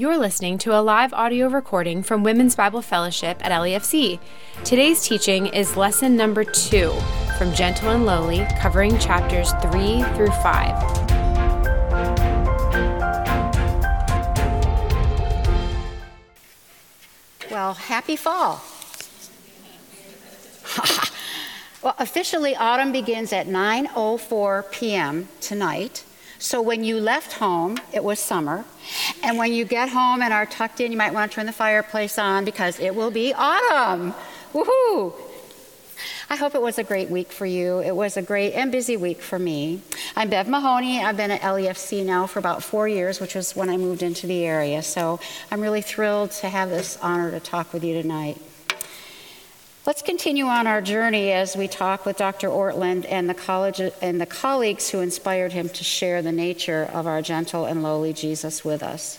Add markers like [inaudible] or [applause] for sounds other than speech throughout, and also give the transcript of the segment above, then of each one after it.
You're listening to a live audio recording from Women's Bible Fellowship at LEFC. Today's teaching is lesson number two from Gentle and Lowly, covering chapters three through five. Well, happy fall. [laughs] well, officially autumn begins at 9:04 p.m. tonight. So when you left home, it was summer. And when you get home and are tucked in, you might want to turn the fireplace on because it will be autumn. Woohoo! I hope it was a great week for you. It was a great and busy week for me. I'm Bev Mahoney. I've been at LEFC now for about four years, which was when I moved into the area. So I'm really thrilled to have this honor to talk with you tonight. Let's continue on our journey as we talk with Dr. Ortlund and the college and the colleagues who inspired him to share the nature of our gentle and lowly Jesus with us.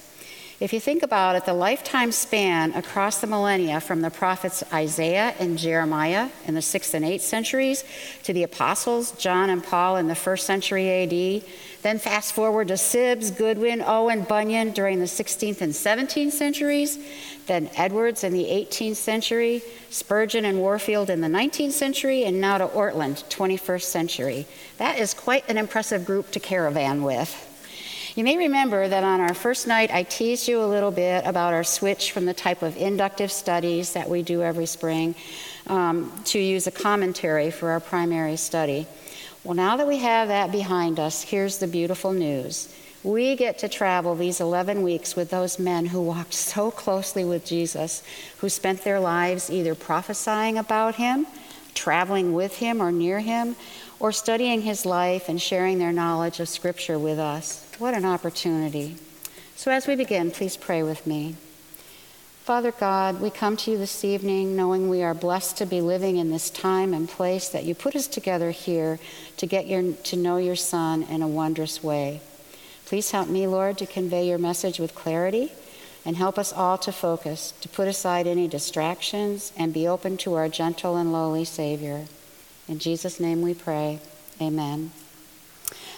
If you think about it, the lifetime span across the millennia from the prophets Isaiah and Jeremiah in the 6th and 8th centuries to the apostles John and Paul in the 1st century AD, then fast forward to Sibbes, Goodwin, Owen, Bunyan during the 16th and 17th centuries, then Edwards in the 18th century, Spurgeon and Warfield in the 19th century, and now to Ortlund, 21st century. That is quite an impressive group to caravan with. You may remember that on our first night, I teased you a little bit about our switch from the type of inductive studies that we do every spring um, to use a commentary for our primary study. Well, now that we have that behind us, here's the beautiful news. We get to travel these 11 weeks with those men who walked so closely with Jesus, who spent their lives either prophesying about him, traveling with him or near him, or studying his life and sharing their knowledge of Scripture with us. What an opportunity. So, as we begin, please pray with me. Father God, we come to you this evening knowing we are blessed to be living in this time and place that you put us together here to get your, to know your Son in a wondrous way. Please help me, Lord, to convey your message with clarity and help us all to focus, to put aside any distractions and be open to our gentle and lowly Savior. In Jesus' name we pray. Amen.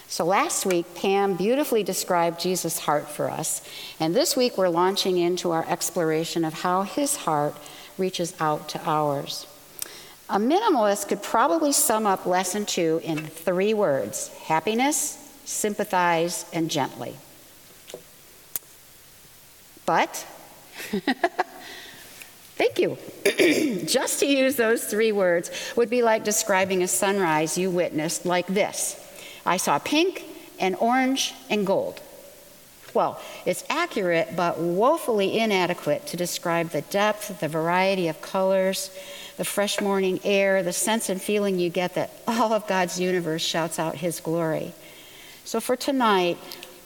So last week, Pam beautifully described Jesus' heart for us. And this week, we're launching into our exploration of how his heart reaches out to ours. A minimalist could probably sum up lesson two in three words happiness, sympathize, and gently. But, [laughs] thank you. [clears throat] Just to use those three words would be like describing a sunrise you witnessed like this I saw pink and orange and gold. Well, it's accurate but woefully inadequate to describe the depth, the variety of colors, the fresh morning air, the sense and feeling you get that all of God's universe shouts out His glory. So for tonight,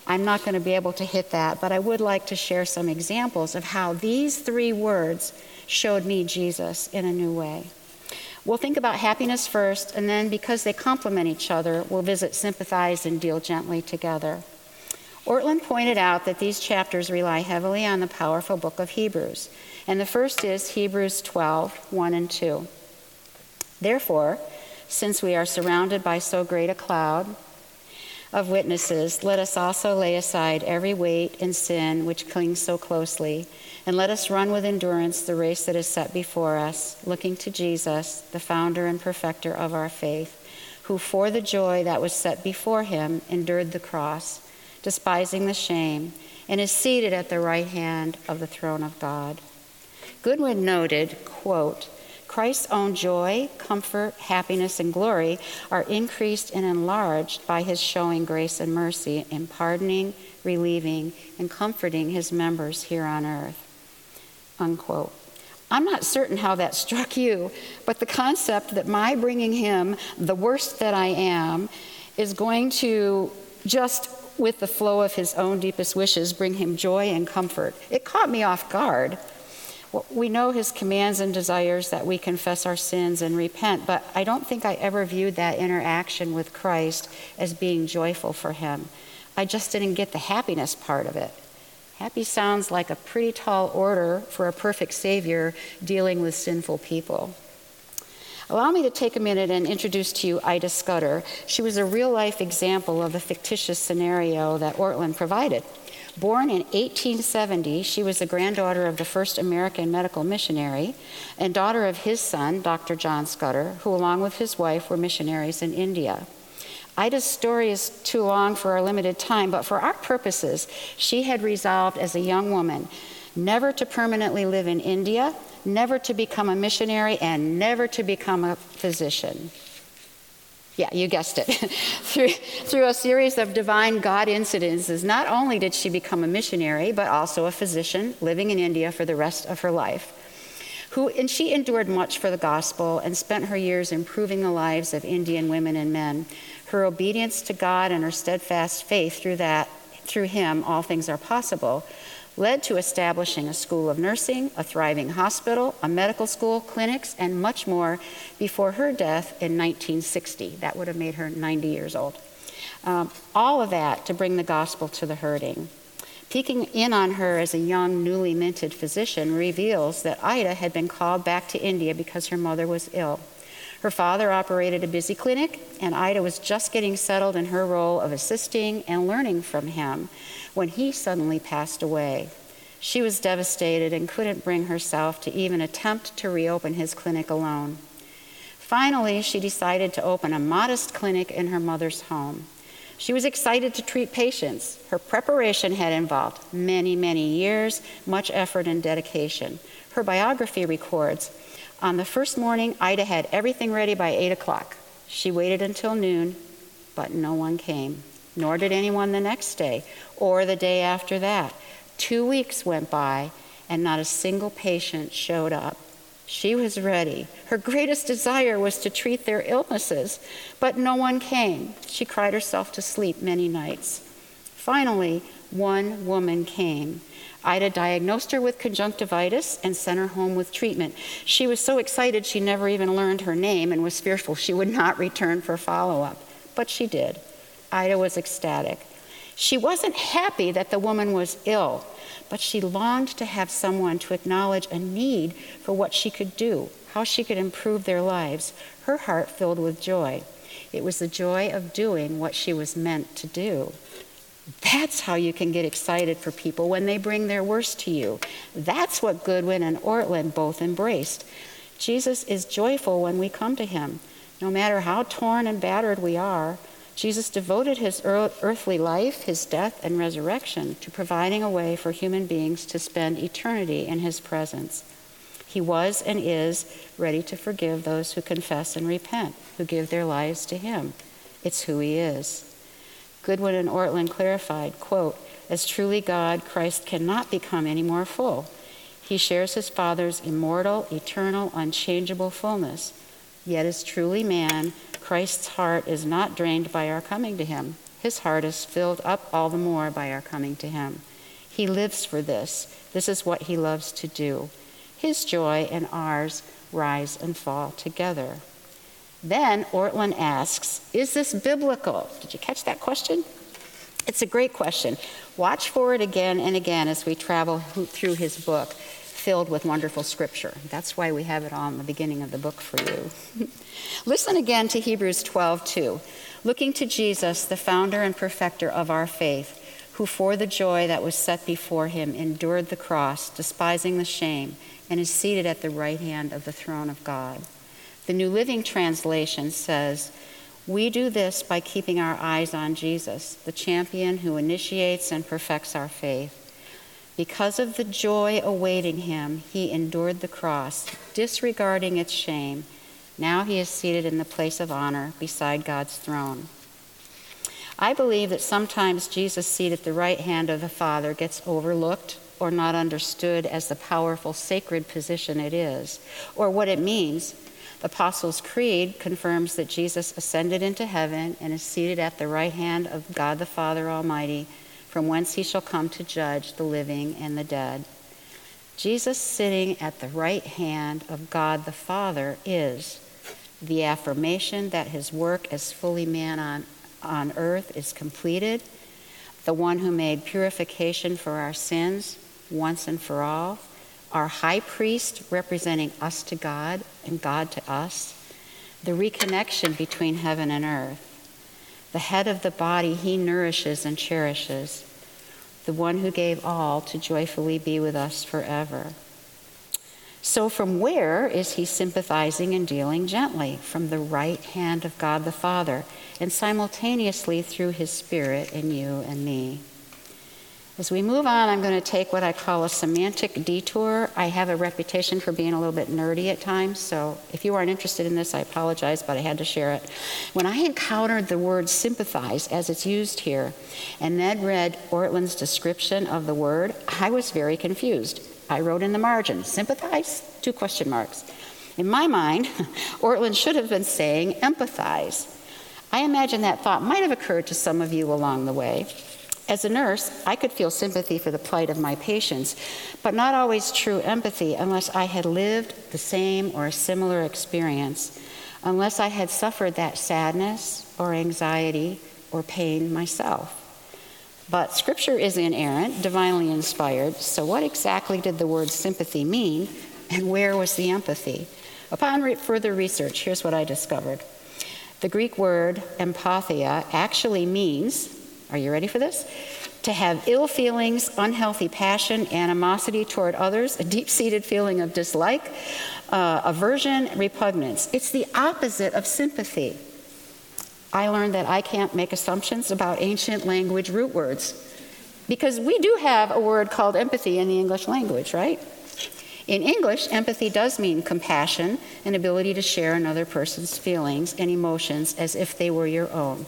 I'm not going to be able to hit that, but I would like to share some examples of how these three words showed me Jesus in a new way. We'll think about happiness first, and then because they complement each other, we'll visit sympathize and deal gently together. Ortlund pointed out that these chapters rely heavily on the powerful book of Hebrews, and the first is Hebrews 12 1 and 2. Therefore, since we are surrounded by so great a cloud of witnesses, let us also lay aside every weight and sin which clings so closely and let us run with endurance the race that is set before us, looking to Jesus, the founder and perfecter of our faith, who for the joy that was set before him endured the cross, despising the shame, and is seated at the right hand of the throne of God. Goodwin noted, quote, Christ's own joy, comfort, happiness, and glory are increased and enlarged by his showing grace and mercy in pardoning, relieving, and comforting his members here on earth unquote. I'm not certain how that [laughs] struck you, but the concept that my bringing him the worst that I am is going to just with the flow of his own deepest wishes bring him joy and comfort. It caught me off guard. We know his commands and desires that we confess our sins and repent, but I don't think I ever viewed that interaction with Christ as being joyful for him. I just didn't get the happiness part of it. Happy sounds like a pretty tall order for a perfect Savior dealing with sinful people. Allow me to take a minute and introduce to you Ida Scudder. She was a real life example of the fictitious scenario that Ortlund provided. Born in 1870, she was the granddaughter of the first American medical missionary and daughter of his son, Dr. John Scudder, who, along with his wife, were missionaries in India. Ida's story is too long for our limited time, but for our purposes, she had resolved as a young woman never to permanently live in India, never to become a missionary, and never to become a physician. Yeah, you guessed it. [laughs] through, through a series of divine God incidences, not only did she become a missionary, but also a physician living in India for the rest of her life. Who, and she endured much for the gospel and spent her years improving the lives of Indian women and men. Her obedience to God and her steadfast faith through that, through him, all things are possible, led to establishing a school of nursing, a thriving hospital, a medical school, clinics, and much more before her death in 1960. That would have made her 90 years old. Um, all of that to bring the gospel to the hurting. Peeking in on her as a young, newly minted physician reveals that Ida had been called back to India because her mother was ill. Her father operated a busy clinic, and Ida was just getting settled in her role of assisting and learning from him when he suddenly passed away. She was devastated and couldn't bring herself to even attempt to reopen his clinic alone. Finally, she decided to open a modest clinic in her mother's home. She was excited to treat patients. Her preparation had involved many, many years, much effort, and dedication. Her biography records on the first morning, Ida had everything ready by 8 o'clock. She waited until noon, but no one came, nor did anyone the next day or the day after that. Two weeks went by, and not a single patient showed up. She was ready. Her greatest desire was to treat their illnesses, but no one came. She cried herself to sleep many nights. Finally, one woman came. Ida diagnosed her with conjunctivitis and sent her home with treatment. She was so excited she never even learned her name and was fearful she would not return for follow up. But she did. Ida was ecstatic. She wasn't happy that the woman was ill, but she longed to have someone to acknowledge a need for what she could do, how she could improve their lives. Her heart filled with joy. It was the joy of doing what she was meant to do. That's how you can get excited for people when they bring their worst to you. That's what Goodwin and Ortlund both embraced. Jesus is joyful when we come to him. No matter how torn and battered we are, Jesus devoted his earthly life, his death, and resurrection to providing a way for human beings to spend eternity in his presence. He was and is ready to forgive those who confess and repent, who give their lives to him. It's who he is. Goodwin and Ortlund clarified, quote, as truly God, Christ cannot become any more full. He shares his Father's immortal, eternal, unchangeable fullness. Yet as truly man, Christ's heart is not drained by our coming to him. His heart is filled up all the more by our coming to him. He lives for this. This is what he loves to do. His joy and ours rise and fall together. Then Ortlund asks, Is this biblical? Did you catch that question? It's a great question. Watch for it again and again as we travel through his book, filled with wonderful scripture. That's why we have it on the beginning of the book for you. [laughs] Listen again to Hebrews 12, 2. Looking to Jesus, the founder and perfecter of our faith, who for the joy that was set before him endured the cross, despising the shame, and is seated at the right hand of the throne of God. The New Living Translation says, We do this by keeping our eyes on Jesus, the champion who initiates and perfects our faith. Because of the joy awaiting him, he endured the cross, disregarding its shame. Now he is seated in the place of honor beside God's throne. I believe that sometimes Jesus' seat at the right hand of the Father gets overlooked or not understood as the powerful, sacred position it is, or what it means The Apostles' Creed confirms that Jesus ascended into heaven and is seated at the right hand of God the Father Almighty, from whence he shall come to judge the living and the dead. Jesus sitting at the right hand of God the Father is the affirmation that his work as fully man on, on earth is completed, the one who made purification for our sins once and for all our high priest representing us to God and God to us, the reconnection between heaven and earth, the head of the body he nourishes and cherishes, the one who gave all to joyfully be with us forever. So, from where is he sympathizing and dealing gently? From the right hand of God the Father, and simultaneously through his Spirit in you and me. As we move on, I'm going to take what I call a semantic detour. I have a reputation for being a little bit nerdy at times, so if you aren't interested in this, I apologize, but I had to share it. When I encountered the word sympathize as it's used here, and then read Ortlund's description of the word, I was very confused. I wrote in the margin, sympathize? Two question marks. In my mind, [laughs] Ortlund should have been saying empathize. I imagine that thought might have occurred to some of you along the way. As a nurse, I could feel sympathy for the plight of my patients, but not always true empathy unless I had lived the same or a similar experience, unless I had suffered that sadness or anxiety or pain myself. But scripture is inerrant, divinely inspired, so what exactly did the word sympathy mean, and where was the empathy? Upon re- further research, here's what I discovered. The Greek word empathia actually means are you ready for this? To have ill feelings, unhealthy passion, animosity toward others, a deep seated feeling of dislike, uh, aversion, repugnance. It's the opposite of sympathy. I learned that I can't make assumptions about ancient language root words because we do have a word called empathy in the English language, right? In English, empathy does mean compassion, an ability to share another person's feelings and emotions as if they were your own.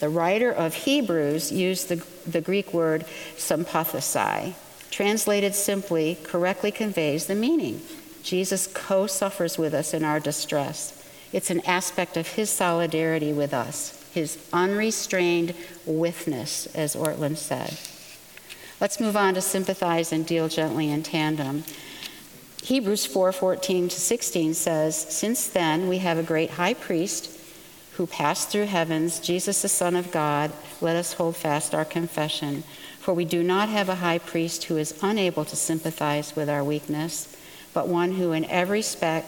The writer of Hebrews used the, the Greek word sympathesai. Translated simply, correctly conveys the meaning. Jesus co suffers with us in our distress. It's an aspect of his solidarity with us, his unrestrained withness, as Ortlund said. Let's move on to sympathize and deal gently in tandem. Hebrews 4:14 to 16 says, "Since then we have a great high priest who passed through heavens, Jesus, the Son of God, let us hold fast our confession. For we do not have a high priest who is unable to sympathize with our weakness, but one who in every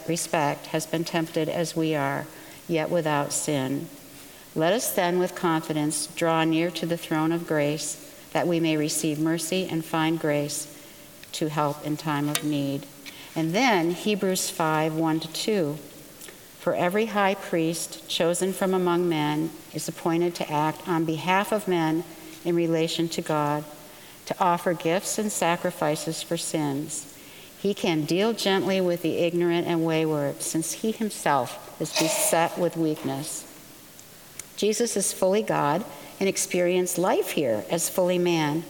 respect has been tempted as we are, yet without sin. Let us then with confidence draw near to the throne of grace, that we may receive mercy and find grace to help in time of need. And then Hebrews 5 1 to 2. For every high priest chosen from among men is appointed to act on behalf of men in relation to God, to offer gifts and sacrifices for sins. He can deal gently with the ignorant and wayward, since he himself is beset with weakness. Jesus is fully God and experienced life here as fully man.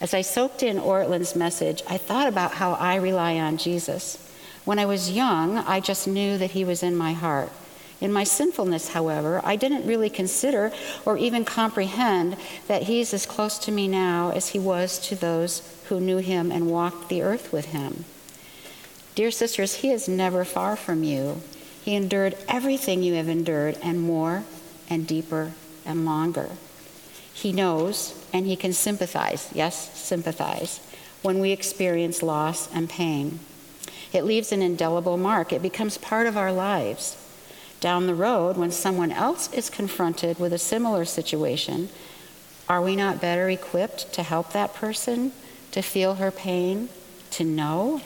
As I soaked in Ortlund's message, I thought about how I rely on Jesus. When I was young, I just knew that He was in my heart. In my sinfulness, however, I didn't really consider or even comprehend that He's as close to me now as He was to those who knew Him and walked the earth with Him. Dear sisters, He is never far from you. He endured everything you have endured and more and deeper and longer. He knows and He can sympathize, yes, sympathize, when we experience loss and pain. It leaves an indelible mark. It becomes part of our lives. Down the road, when someone else is confronted with a similar situation, are we not better equipped to help that person, to feel her pain, to know?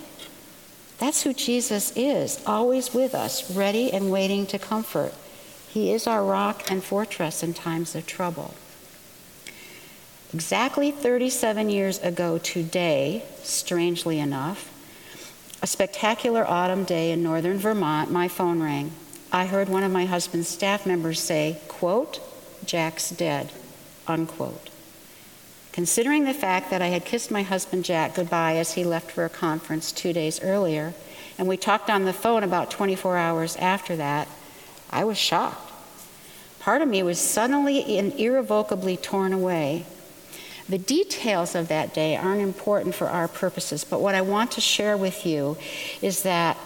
That's who Jesus is, always with us, ready and waiting to comfort. He is our rock and fortress in times of trouble. Exactly 37 years ago today, strangely enough, a spectacular autumn day in northern Vermont, my phone rang. I heard one of my husband's staff members say, quote, Jack's dead, unquote. Considering the fact that I had kissed my husband Jack goodbye as he left for a conference two days earlier, and we talked on the phone about 24 hours after that, I was shocked. Part of me was suddenly and irrevocably torn away the details of that day aren't important for our purposes, but what I want to share with you is that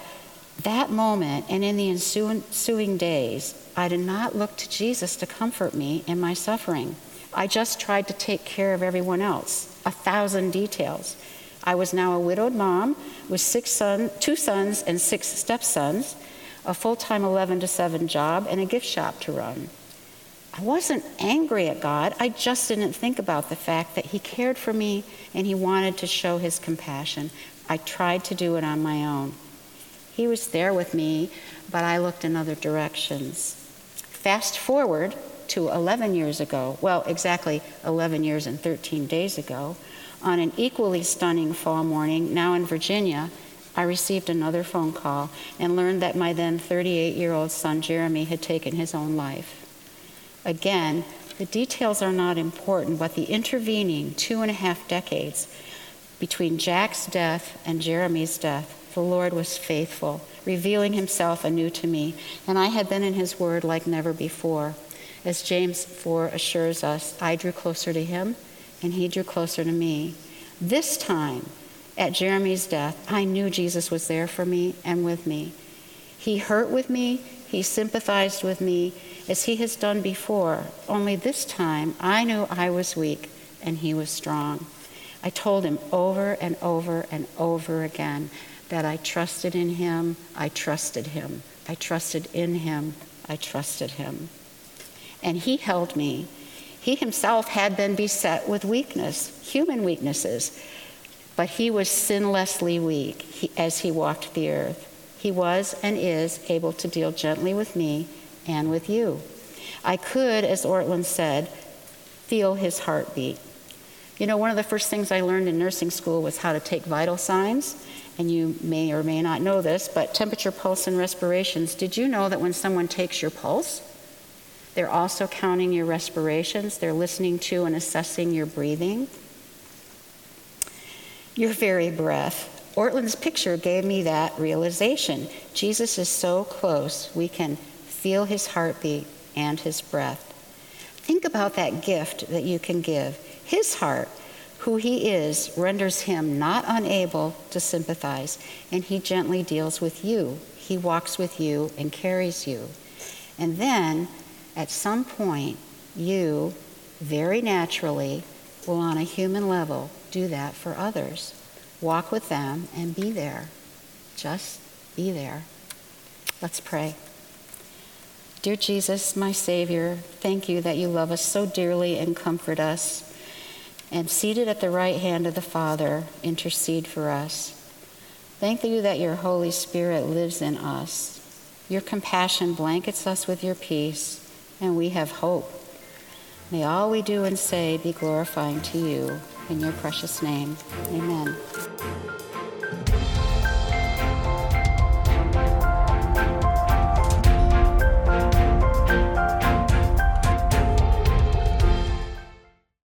that moment and in the ensuing days, I did not look to Jesus to comfort me in my suffering. I just tried to take care of everyone else, a thousand details. I was now a widowed mom with six son, two sons and six stepsons, a full time 11 to 7 job, and a gift shop to run. I wasn't angry at God. I just didn't think about the fact that He cared for me and He wanted to show His compassion. I tried to do it on my own. He was there with me, but I looked in other directions. Fast forward to 11 years ago, well, exactly 11 years and 13 days ago, on an equally stunning fall morning, now in Virginia, I received another phone call and learned that my then 38 year old son Jeremy had taken his own life. Again, the details are not important, but the intervening two and a half decades between Jack's death and Jeremy's death, the Lord was faithful, revealing himself anew to me, and I had been in his word like never before. As James 4 assures us, I drew closer to him, and he drew closer to me. This time, at Jeremy's death, I knew Jesus was there for me and with me. He hurt with me, he sympathized with me as he has done before, only this time I knew I was weak and he was strong. I told him over and over and over again that I trusted in him, I trusted him, I trusted in him, I trusted him. And he held me. He himself had been beset with weakness, human weaknesses, but he was sinlessly weak as he walked the earth. He was and is able to deal gently with me and with you. I could, as Ortlund said, feel his heartbeat. You know, one of the first things I learned in nursing school was how to take vital signs. And you may or may not know this, but temperature, pulse, and respirations. Did you know that when someone takes your pulse, they're also counting your respirations? They're listening to and assessing your breathing. Your very breath. Ortlund's picture gave me that realization. Jesus is so close, we can feel his heartbeat and his breath. Think about that gift that you can give his heart, who he is, renders him not unable to sympathize, and he gently deals with you. He walks with you and carries you. And then, at some point, you very naturally will, on a human level, do that for others. Walk with them and be there. Just be there. Let's pray. Dear Jesus, my Savior, thank you that you love us so dearly and comfort us and seated at the right hand of the Father, intercede for us. Thank you that your Holy Spirit lives in us. Your compassion blankets us with your peace, and we have hope. May all we do and say be glorifying to you. In your precious name, amen.